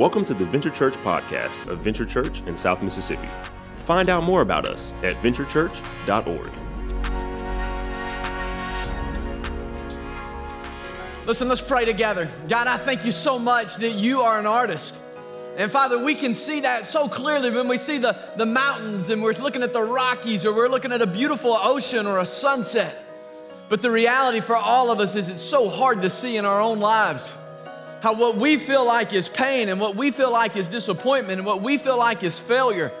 Welcome to the Venture Church podcast of Venture Church in South Mississippi. Find out more about us at venturechurch.org. Listen, let's pray together. God, I thank you so much that you are an artist. And Father, we can see that so clearly when we see the, the mountains and we're looking at the Rockies or we're looking at a beautiful ocean or a sunset. But the reality for all of us is it's so hard to see in our own lives how what we feel like is pain and what we feel like is disappointment and what we feel like is failure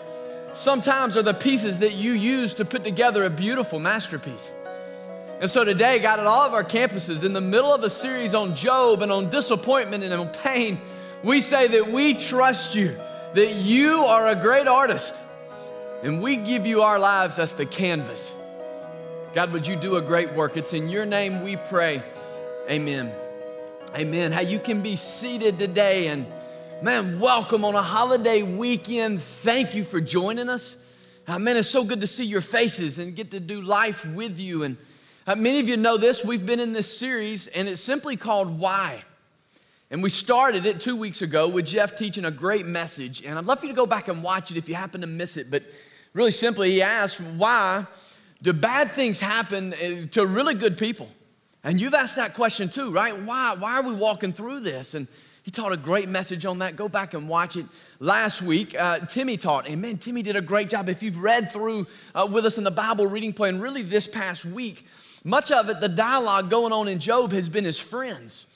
sometimes are the pieces that you use to put together a beautiful masterpiece. And so today, God, at all of our campuses, in the middle of a series on Job and on disappointment and on pain, we say that we trust you, that you are a great artist, and we give you our lives as the canvas. God, would you do a great work? It's in your name we pray. Amen. Amen. How you can be seated today and man, welcome on a holiday weekend. Thank you for joining us. Uh, man, it's so good to see your faces and get to do life with you. And uh, many of you know this. We've been in this series, and it's simply called Why. And we started it two weeks ago with Jeff teaching a great message. And I'd love for you to go back and watch it if you happen to miss it. But really simply, he asked, Why do bad things happen eh, to really good people? And you've asked that question too, right? Why, why are we walking through this? And he taught a great message on that. Go back and watch it. Last week, uh, Timmy taught, and man, Timmy did a great job. If you've read through uh, with us in the Bible reading plan, really this past week, much of it, the dialogue going on in Job has been his friends.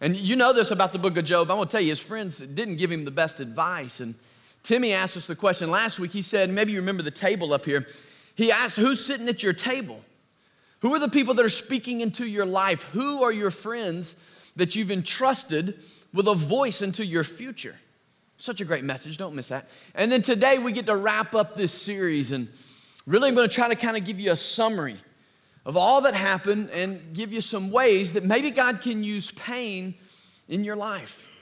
And you know this about the book of Job. I'm gonna tell you, his friends didn't give him the best advice. And Timmy asked us the question last week. He said, maybe you remember the table up here. He asked, Who's sitting at your table? Who are the people that are speaking into your life? Who are your friends that you've entrusted with a voice into your future? Such a great message, don't miss that. And then today we get to wrap up this series, and really I'm gonna try to kind of give you a summary of all that happened and give you some ways that maybe God can use pain in your life.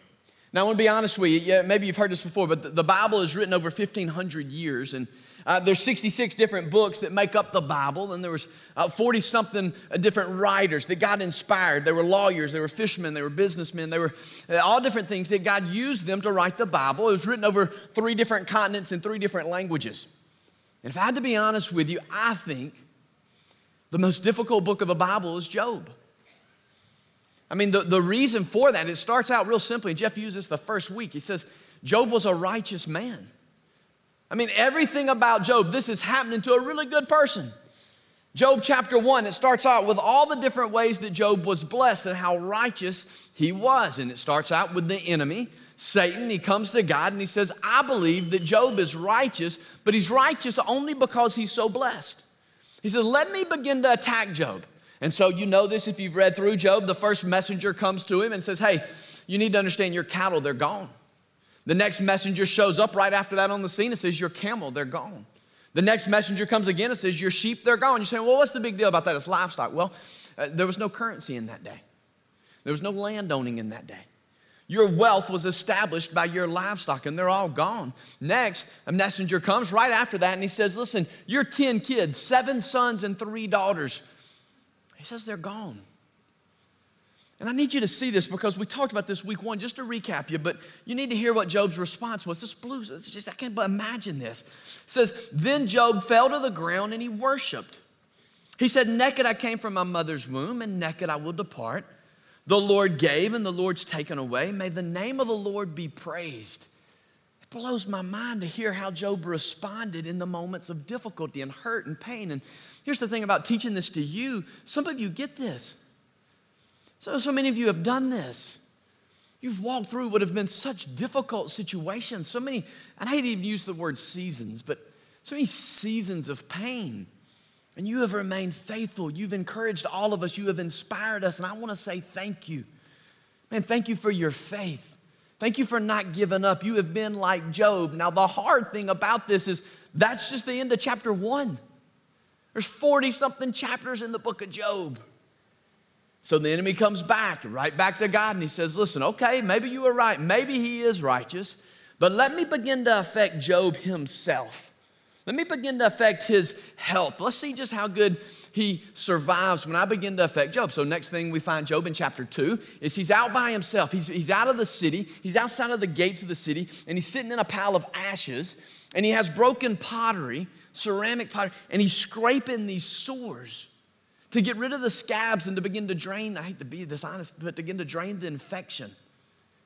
Now, I want to be honest with you. Yeah, maybe you've heard this before, but the Bible is written over 1,500 years, and uh, there's 66 different books that make up the Bible, and there was 40 uh, something uh, different writers that God inspired. They were lawyers, they were fishermen, they were businessmen, they were uh, all different things that God used them to write the Bible. It was written over three different continents in three different languages. And if I had to be honest with you, I think the most difficult book of the Bible is Job. I mean, the, the reason for that, it starts out real simply. Jeff used this the first week. He says, Job was a righteous man. I mean, everything about Job, this is happening to a really good person. Job chapter 1, it starts out with all the different ways that Job was blessed and how righteous he was. And it starts out with the enemy, Satan. He comes to God and he says, I believe that Job is righteous, but he's righteous only because he's so blessed. He says, Let me begin to attack Job. And so you know this if you've read through Job. The first messenger comes to him and says, Hey, you need to understand your cattle, they're gone. The next messenger shows up right after that on the scene and says, Your camel, they're gone. The next messenger comes again and says, Your sheep, they're gone. You're saying, Well, what's the big deal about that? It's livestock. Well, uh, there was no currency in that day, there was no land owning in that day. Your wealth was established by your livestock, and they're all gone. Next, a messenger comes right after that, and he says, Listen, you're 10 kids, seven sons and three daughters. He says, They're gone. And I need you to see this because we talked about this week one, just to recap you, but you need to hear what Job's response was. This blues, it's just, I can't imagine this. It says, Then Job fell to the ground and he worshiped. He said, Naked I came from my mother's womb, and naked I will depart. The Lord gave, and the Lord's taken away. May the name of the Lord be praised. It blows my mind to hear how Job responded in the moments of difficulty and hurt and pain. And here's the thing about teaching this to you some of you get this. So, so many of you have done this. You've walked through what have been such difficult situations, so many, and I hate to even use the word seasons, but so many seasons of pain. And you have remained faithful. You've encouraged all of us. You have inspired us. And I want to say thank you. Man, thank you for your faith. Thank you for not giving up. You have been like Job. Now, the hard thing about this is that's just the end of chapter one. There's 40 something chapters in the book of Job. So the enemy comes back, right back to God, and he says, Listen, okay, maybe you were right. Maybe he is righteous, but let me begin to affect Job himself. Let me begin to affect his health. Let's see just how good he survives when I begin to affect Job. So, next thing we find Job in chapter two is he's out by himself. He's, he's out of the city, he's outside of the gates of the city, and he's sitting in a pile of ashes, and he has broken pottery, ceramic pottery, and he's scraping these sores to get rid of the scabs and to begin to drain, I hate to be this honest, but to begin to drain the infection.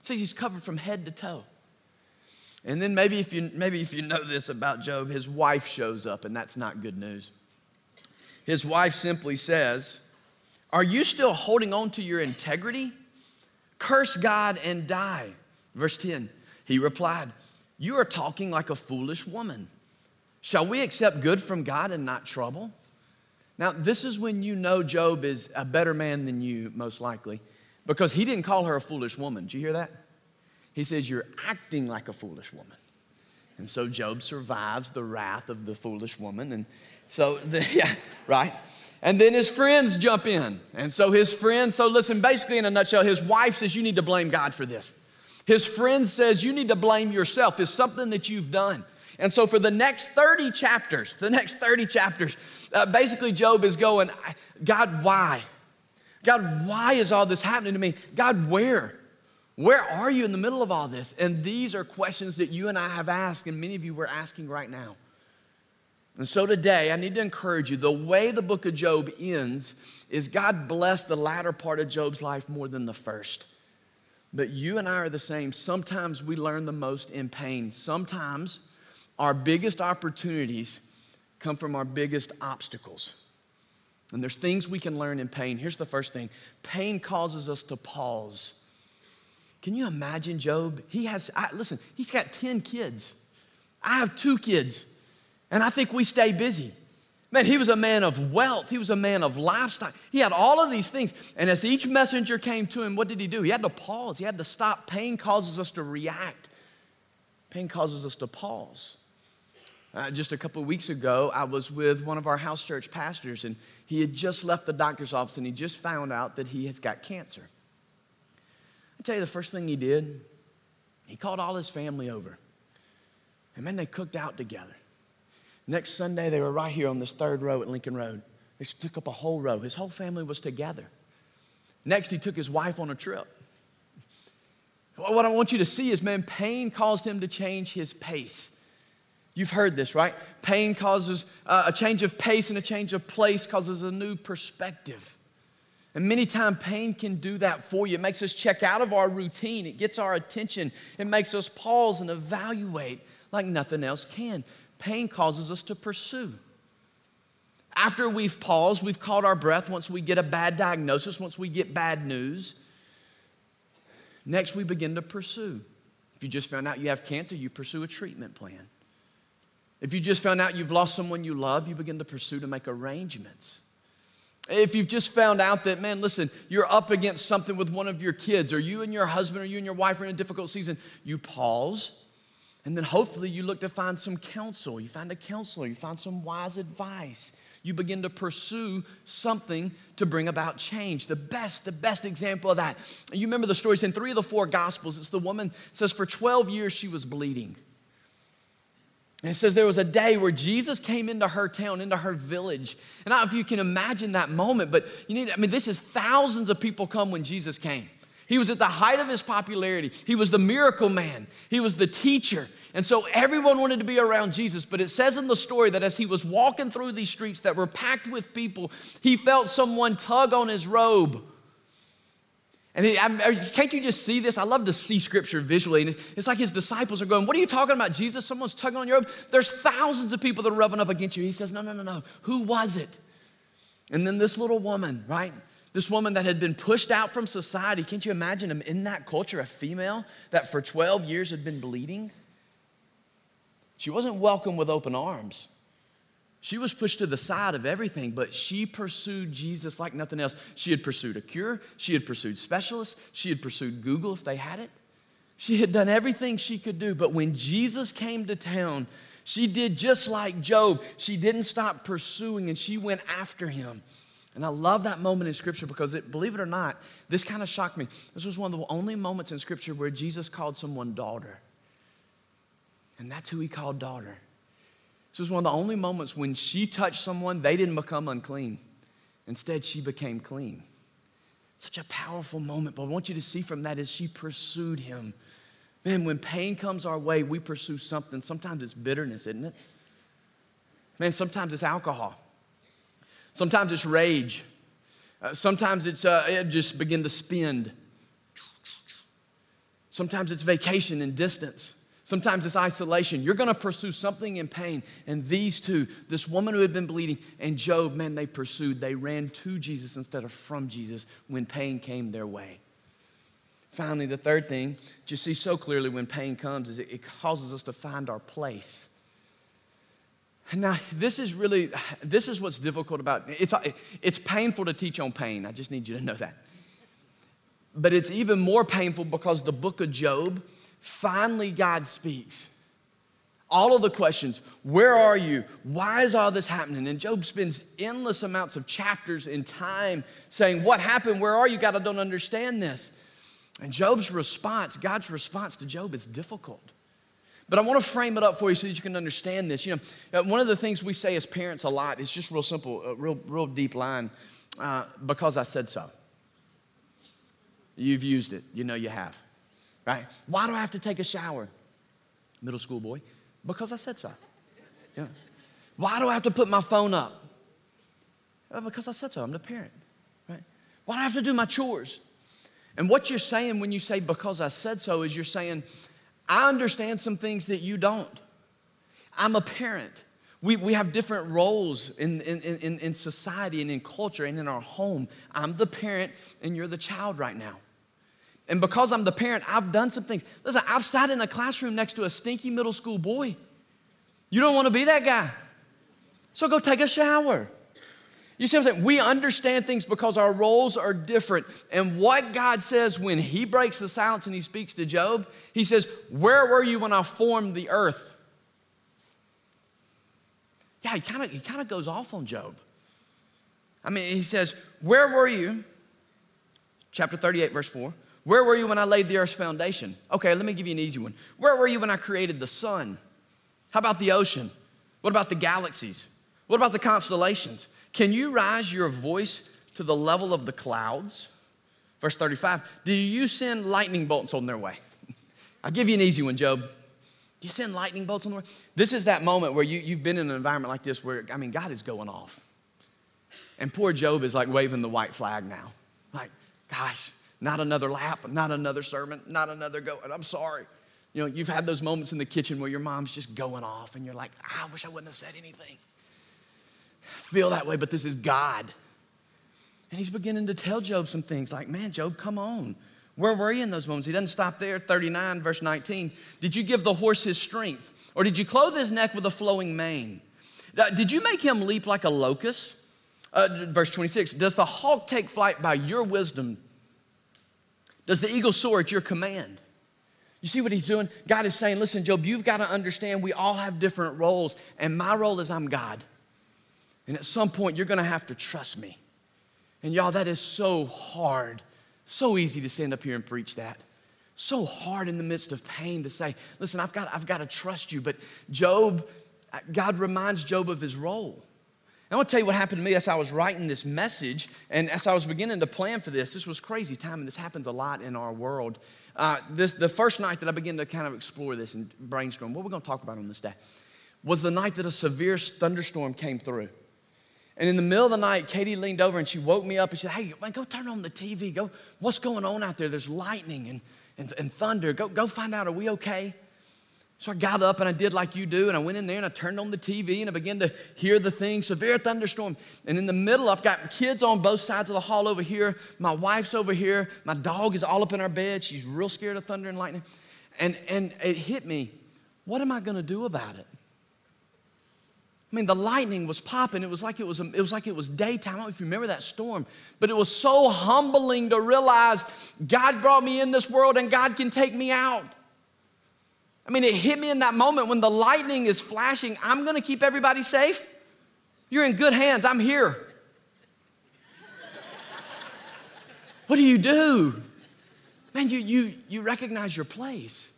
Says he's covered from head to toe. And then maybe if you maybe if you know this about Job, his wife shows up, and that's not good news. His wife simply says, Are you still holding on to your integrity? Curse God and die. Verse 10. He replied, You are talking like a foolish woman. Shall we accept good from God and not trouble? Now, this is when you know Job is a better man than you, most likely, because he didn't call her a foolish woman. Did you hear that? He says, You're acting like a foolish woman. And so Job survives the wrath of the foolish woman. And so, the, yeah, right? And then his friends jump in. And so his friends, so listen, basically in a nutshell, his wife says, You need to blame God for this. His friend says, You need to blame yourself. It's something that you've done. And so for the next 30 chapters, the next 30 chapters, uh, basically Job is going, God, why? God, why is all this happening to me? God, where? Where are you in the middle of all this? And these are questions that you and I have asked, and many of you were asking right now. And so today, I need to encourage you the way the book of Job ends is God blessed the latter part of Job's life more than the first. But you and I are the same. Sometimes we learn the most in pain. Sometimes our biggest opportunities come from our biggest obstacles. And there's things we can learn in pain. Here's the first thing pain causes us to pause. Can you imagine Job? He has, I, listen, he's got 10 kids. I have two kids, and I think we stay busy. Man, he was a man of wealth. He was a man of lifestyle. He had all of these things. And as each messenger came to him, what did he do? He had to pause. He had to stop. Pain causes us to react, pain causes us to pause. Uh, just a couple of weeks ago, I was with one of our house church pastors, and he had just left the doctor's office and he just found out that he has got cancer. I tell you, the first thing he did, he called all his family over. And man, they cooked out together. Next Sunday, they were right here on this third row at Lincoln Road. They took up a whole row. His whole family was together. Next, he took his wife on a trip. What I want you to see is, man, pain caused him to change his pace. You've heard this, right? Pain causes uh, a change of pace and a change of place causes a new perspective. And many times, pain can do that for you. It makes us check out of our routine, it gets our attention, it makes us pause and evaluate like nothing else can. Pain causes us to pursue. After we've paused, we've caught our breath once we get a bad diagnosis, once we get bad news. Next, we begin to pursue. If you just found out you have cancer, you pursue a treatment plan. If you just found out you've lost someone you love, you begin to pursue to make arrangements. If you've just found out that, man, listen, you're up against something with one of your kids, or you and your husband, or you and your wife are in a difficult season, you pause, and then hopefully you look to find some counsel. You find a counselor, you find some wise advice. You begin to pursue something to bring about change. The best, the best example of that. You remember the stories in three of the four gospels. It's the woman says for 12 years she was bleeding. And it says there was a day where Jesus came into her town, into her village. And I don't know if you can imagine that moment, but you need, I mean, this is thousands of people come when Jesus came. He was at the height of his popularity. He was the miracle man. He was the teacher. And so everyone wanted to be around Jesus. But it says in the story that as he was walking through these streets that were packed with people, he felt someone tug on his robe. And he, can't you just see this? I love to see scripture visually. And it's like his disciples are going, What are you talking about, Jesus? Someone's tugging on your robe. There's thousands of people that are rubbing up against you. He says, No, no, no, no. Who was it? And then this little woman, right? This woman that had been pushed out from society. Can't you imagine him in that culture, a female that for 12 years had been bleeding? She wasn't welcome with open arms. She was pushed to the side of everything, but she pursued Jesus like nothing else. She had pursued a cure, she had pursued specialists, she had pursued Google if they had it. She had done everything she could do, but when Jesus came to town, she did just like Job. She didn't stop pursuing and she went after him. And I love that moment in Scripture because, it, believe it or not, this kind of shocked me. This was one of the only moments in Scripture where Jesus called someone daughter. And that's who he called daughter. This was one of the only moments when she touched someone, they didn't become unclean. Instead, she became clean. Such a powerful moment. But I want you to see from that is she pursued him. Man, when pain comes our way, we pursue something. Sometimes it's bitterness, isn't it? Man, sometimes it's alcohol. Sometimes it's rage. Uh, sometimes it's uh, it just begin to spend. Sometimes it's vacation and distance. Sometimes it's isolation. You're going to pursue something in pain. And these two, this woman who had been bleeding and Job, man, they pursued. They ran to Jesus instead of from Jesus when pain came their way. Finally, the third thing that you see so clearly when pain comes is it, causes us to find our place. Now, this is really, this is what's difficult about it's, it's painful to teach on pain. I just need you to know that. But it's even more painful because the book of Job, finally God speaks. All of the questions where are you? Why is all this happening? And Job spends endless amounts of chapters in time saying, What happened? Where are you? God, I don't understand this. And Job's response, God's response to Job is difficult. But I want to frame it up for you so that you can understand this. You know, uh, one of the things we say as parents a lot is just real simple, a real, real deep line, uh, because I said so. You've used it, you know you have, right? Why do I have to take a shower? Middle school boy, because I said so. Yeah. Why do I have to put my phone up? Uh, because I said so. I'm the parent, right? Why do I have to do my chores? And what you're saying when you say because I said so is you're saying, I understand some things that you don't. I'm a parent. We, we have different roles in, in, in, in society and in culture and in our home. I'm the parent and you're the child right now. And because I'm the parent, I've done some things. Listen, I've sat in a classroom next to a stinky middle school boy. You don't want to be that guy. So go take a shower. You see what I'm saying? We understand things because our roles are different. And what God says when He breaks the silence and He speaks to Job, He says, Where were you when I formed the earth? Yeah, he kind of he kind of goes off on Job. I mean, he says, Where were you? Chapter 38, verse 4. Where were you when I laid the earth's foundation? Okay, let me give you an easy one. Where were you when I created the sun? How about the ocean? What about the galaxies? What about the constellations? Can you rise your voice to the level of the clouds? Verse 35 Do you send lightning bolts on their way? I'll give you an easy one, Job. You send lightning bolts on the way? This is that moment where you, you've been in an environment like this where, I mean, God is going off. And poor Job is like waving the white flag now. Like, gosh, not another lap, not another sermon, not another go. And I'm sorry. You know, you've had those moments in the kitchen where your mom's just going off and you're like, I wish I wouldn't have said anything feel that way, but this is God. And he's beginning to tell Job some things like, man, Job, come on. Where were you in those moments? He doesn't stop there. 39, verse 19. Did you give the horse his strength? Or did you clothe his neck with a flowing mane? Did you make him leap like a locust? Uh, verse 26. Does the hawk take flight by your wisdom? Does the eagle soar at your command? You see what he's doing? God is saying, listen, Job, you've got to understand we all have different roles, and my role is I'm God. And at some point, you're going to have to trust me. And y'all, that is so hard. So easy to stand up here and preach that. So hard in the midst of pain to say, listen, I've got, I've got to trust you. But Job, God reminds Job of his role. I want to tell you what happened to me as I was writing this message and as I was beginning to plan for this. This was crazy time, and this happens a lot in our world. Uh, this, the first night that I began to kind of explore this and brainstorm, what we're going to talk about on this day, was the night that a severe thunderstorm came through. And in the middle of the night, Katie leaned over and she woke me up and she said, Hey, man, go turn on the TV. Go, what's going on out there? There's lightning and, and, and thunder. Go, go find out, are we okay? So I got up and I did like you do, and I went in there and I turned on the TV and I began to hear the thing severe thunderstorm. And in the middle, I've got kids on both sides of the hall over here. My wife's over here. My dog is all up in our bed. She's real scared of thunder and lightning. And, and it hit me what am I going to do about it? I mean, the lightning was popping. It was like it was, it was like it was daytime. I don't know if you remember that storm, but it was so humbling to realize God brought me in this world and God can take me out. I mean, it hit me in that moment when the lightning is flashing. I'm to keep everybody safe. You're in good hands. I'm here. what do you do? Man, you, you, you recognize your place.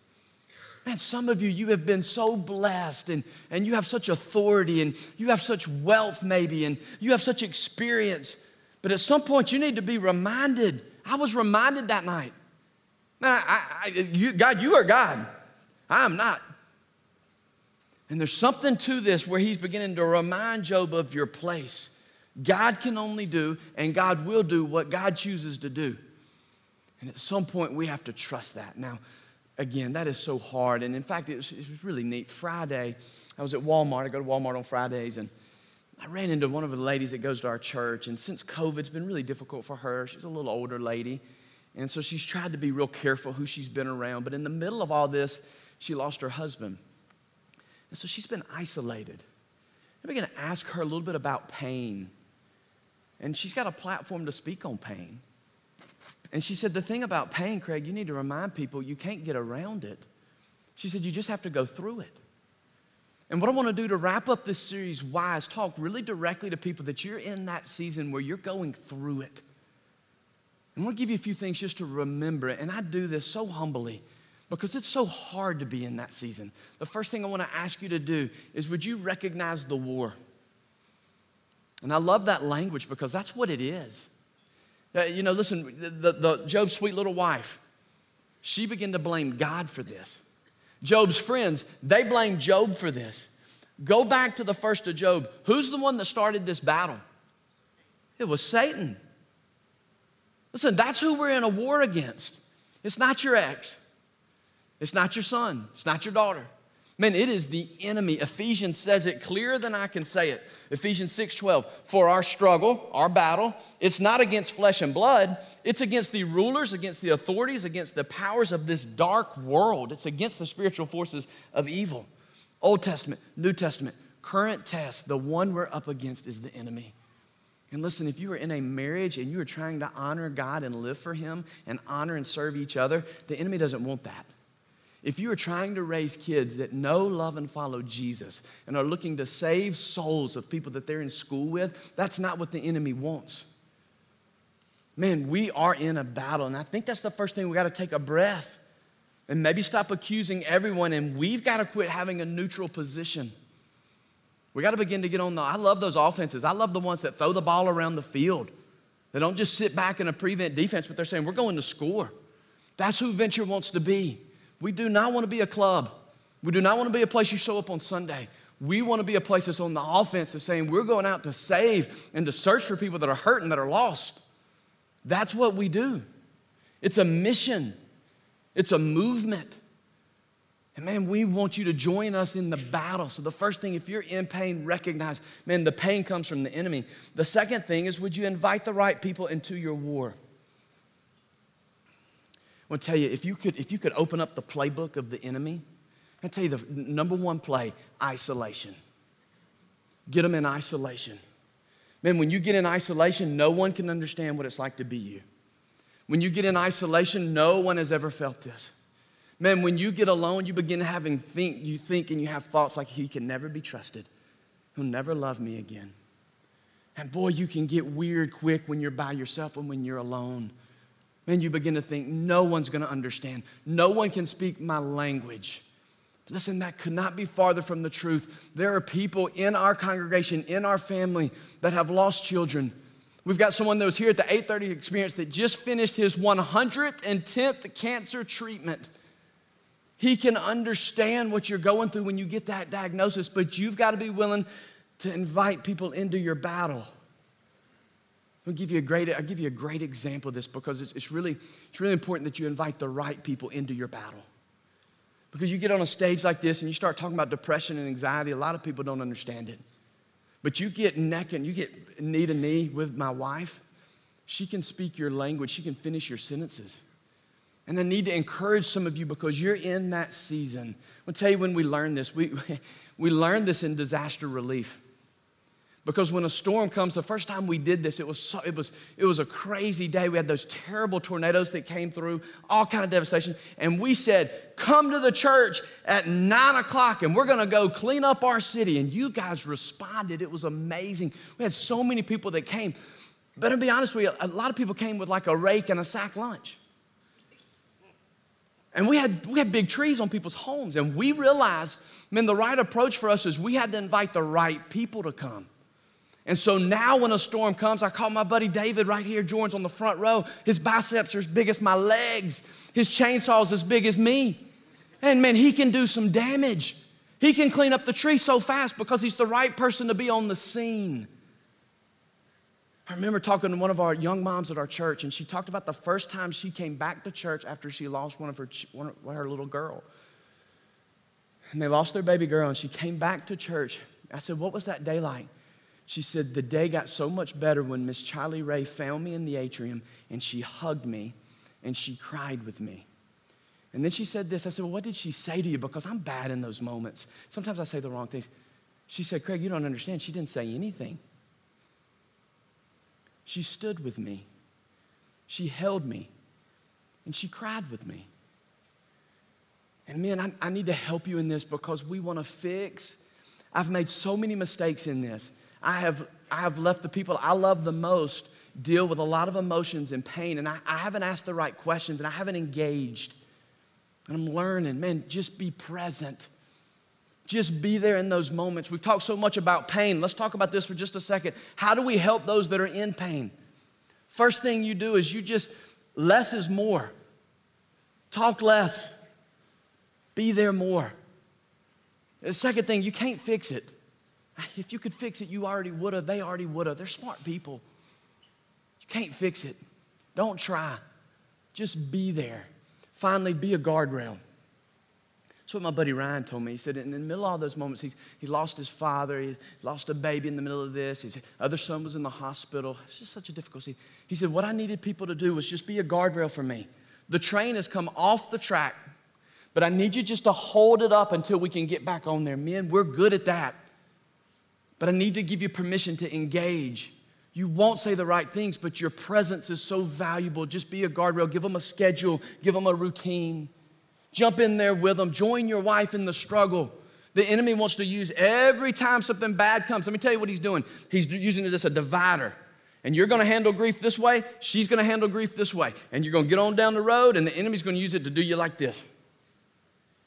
Man, some of you, you have been so blessed and, and you have such authority and you have such wealth, maybe, and you have such experience. But at some point, you need to be reminded. I was reminded that night. Man, I, I, you, God, you are God. I am not. And there's something to this where he's beginning to remind Job of your place. God can only do, and God will do what God chooses to do. And at some point, we have to trust that. Now, again, that is so hard. And in fact, it was, it was really neat. Friday, I was at Walmart. I go to Walmart on Fridays, and I ran into one of the ladies that goes to our church, and since COVID, it's been really difficult for her. She's a little older lady, and so she's tried to be real careful who she's been around. But in the middle of all this, she lost her husband. And so she's been isolated. I began to ask her a little bit about pain. And she's got a platform to speak on pain. And she said, The thing about pain, Craig, you need to remind people you can't get around it. She said, You just have to go through it. And what I want to do to wrap up this series, Wise talk really directly to people that you're in that season where you're going through it. I want to give you a few things just to remember. And I do this so humbly because it's so hard to be in that season. The first thing I want to ask you to do is would you recognize the war? And I love that language because that's what it is. You know, listen, the, the, Job's sweet little wife, she began to blame God for this. Job's friends, they blame Job for this. Go back to the first of Job. Who's the one that started this battle? It was Satan. Listen, that's who we're in a war against. It's not your ex, it's not your son, it's not your daughter. Man, it is the enemy. Ephesians says it clearer than I can say it. Ephesians 6:12. For our struggle, our battle, it's not against flesh and blood, it's against the rulers, against the authorities, against the powers of this dark world. It's against the spiritual forces of evil. Old Testament, New Testament, current test, the one we're up against is the enemy. And listen, if you are in a marriage and you are trying to honor God and live for Him and honor and serve each other, the enemy doesn't want that. If you are trying to raise kids that know, love, and follow Jesus and are looking to save souls of people that they're in school with, that's not what the enemy wants. Man, we are in a battle, and I think that's the first thing we got to take a breath and maybe stop accusing everyone, and we've got to quit having a neutral position. We got to begin to get on the. I love those offenses. I love the ones that throw the ball around the field. They don't just sit back in a prevent defense, but they're saying, we're going to score. That's who Venture wants to be. We do not want to be a club. We do not want to be a place you show up on Sunday. We want to be a place that's on the offense of saying we're going out to save and to search for people that are hurt and that are lost. That's what we do. It's a mission, it's a movement. And man, we want you to join us in the battle. So, the first thing, if you're in pain, recognize, man, the pain comes from the enemy. The second thing is, would you invite the right people into your war? Want to tell you, if you could, if you could open up the playbook of the enemy, I tell you the number one play isolation. Get them in isolation. Man, when you get in isolation, no one can understand what it's like to be you. When you get in isolation, no one has ever felt this. Man, when you get alone, you begin having think, you think and you have thoughts like he can never be trusted. He'll never love me again. And boy, you can get weird quick when you're by yourself and when you're alone man, you begin to think, no one's going to understand. No one can speak my language. Listen, that could not be farther from the truth. There are people in our congregation, in our family, that have lost children. We've got someone that was here at the 830 experience that just finished his 110th cancer treatment. He can understand what you're going through when you get that diagnosis, but you've got to be willing to invite people into your battle. I'll give you a great, I'll give you a great example of this because it's, it's, really, it's really important that you invite the right people into your battle. Because you get on a stage like this and you start talking about depression and anxiety, a lot of people don't understand it. But you get neck and you get knee to knee with my wife, she can speak your language, she can finish your sentences. And I need to encourage some of you because you're in that season. I'll tell you when we learned this. We, we learned this in disaster relief. Because when a storm comes, the first time we did this, it was, so, it, was, it was a crazy day. We had those terrible tornadoes that came through, all kind of devastation. And we said, come to the church at nine o'clock and we're gonna go clean up our city. And you guys responded. It was amazing. We had so many people that came. But to be honest with you, a lot of people came with like a rake and a sack lunch. And we had, we had big trees on people's homes. And we realized, man, the right approach for us is we had to invite the right people to come. And so now when a storm comes, I call my buddy David right here. Jordan's on the front row. His biceps are as big as my legs. His chainsaw's as big as me. And man, he can do some damage. He can clean up the tree so fast because he's the right person to be on the scene. I remember talking to one of our young moms at our church, and she talked about the first time she came back to church after she lost one of her, one of her little girl. And they lost their baby girl, and she came back to church. I said, What was that day like? She said, The day got so much better when Miss Charlie Ray found me in the atrium and she hugged me and she cried with me. And then she said this. I said, Well, what did she say to you? Because I'm bad in those moments. Sometimes I say the wrong things. She said, Craig, you don't understand. She didn't say anything. She stood with me, she held me, and she cried with me. And man, I, I need to help you in this because we want to fix. I've made so many mistakes in this. I have, I have left the people I love the most deal with a lot of emotions and pain, and I, I haven't asked the right questions and I haven't engaged. And I'm learning, man, just be present. Just be there in those moments. We've talked so much about pain. Let's talk about this for just a second. How do we help those that are in pain? First thing you do is you just, less is more. Talk less, be there more. The second thing, you can't fix it. If you could fix it, you already would have. They already would have. They're smart people. You can't fix it. Don't try. Just be there. Finally, be a guardrail. That's what my buddy Ryan told me. He said, in the middle of all those moments, he's, he lost his father, he lost a baby in the middle of this, his other son was in the hospital. It's just such a difficulty. He said, What I needed people to do was just be a guardrail for me. The train has come off the track, but I need you just to hold it up until we can get back on there. Men, we're good at that. But I need to give you permission to engage. You won't say the right things, but your presence is so valuable. Just be a guardrail, give them a schedule, give them a routine. Jump in there with them. Join your wife in the struggle. The enemy wants to use every time something bad comes. Let me tell you what he's doing. He's using it as a divider. And you're going to handle grief this way, she's going to handle grief this way. And you're going to get on down the road, and the enemy's going to use it to do you like this.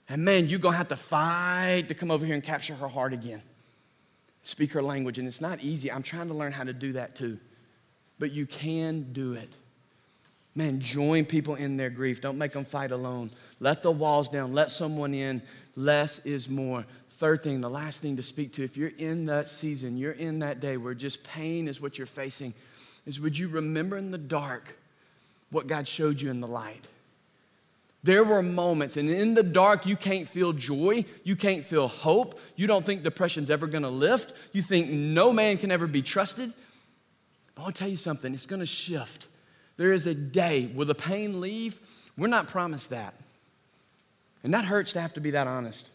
And man, you're going to have to fight to come over here and capture her heart again. Speak her language. And it's not easy. I'm trying to learn how to do that too. But you can do it. Man, join people in their grief. Don't make them fight alone. Let the walls down. Let someone in. Less is more. Third thing, the last thing to speak to, if you're in that season, you're in that day where just pain is what you're facing, is would you remember in the dark what God showed you in the light? There were moments, and in the dark, you can't feel joy. You can't feel hope. You don't think depression's ever gonna lift. You think no man can ever be trusted. But I wanna tell you something, it's gonna shift. There is a day, will the pain leave? We're not promised that. And that hurts to have to be that honest.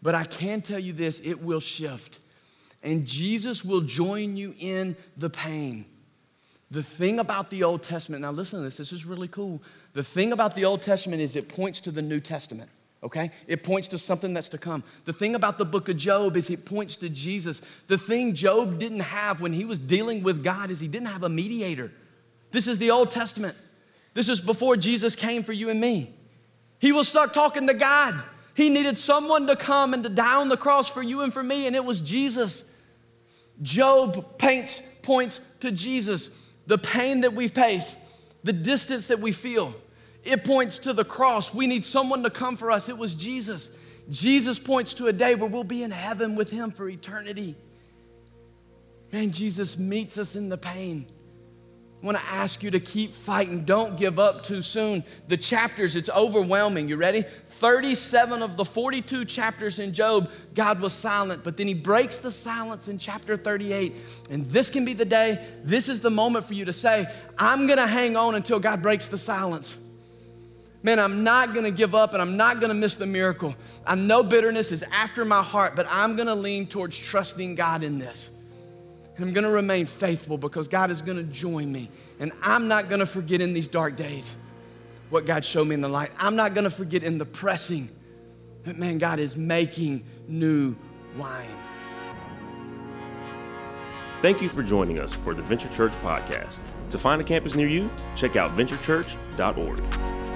But I can tell you this it will shift. And Jesus will join you in the pain. The thing about the Old Testament, now listen to this, this is really cool. The thing about the Old Testament is it points to the New Testament, okay? It points to something that's to come. The thing about the book of Job is it points to Jesus. The thing Job didn't have when he was dealing with God is he didn't have a mediator. This is the Old Testament. This is before Jesus came for you and me. He was stuck talking to God. He needed someone to come and to die on the cross for you and for me, and it was Jesus. Job paints points to Jesus. The pain that we face, the distance that we feel, it points to the cross. We need someone to come for us. It was Jesus. Jesus points to a day where we'll be in heaven with Him for eternity. Man, Jesus meets us in the pain. I want to ask you to keep fighting. Don't give up too soon. The chapters, it's overwhelming. You ready? 37 of the 42 chapters in Job, God was silent, but then he breaks the silence in chapter 38. And this can be the day, this is the moment for you to say, I'm to hang on until God breaks the silence. Man, I'm not gonna give up and I'm not gonna miss the miracle. I know bitterness is after my heart, but I'm gonna lean towards trusting God in this. And I'm to remain faithful because God is to join me. And I'm not to forget in these dark days what God showed me in the light. I'm not going to forget in the pressing that, man, God is making new wine. Thank you for joining us for the Venture Church podcast. To find a campus near you, check out venturechurch.org.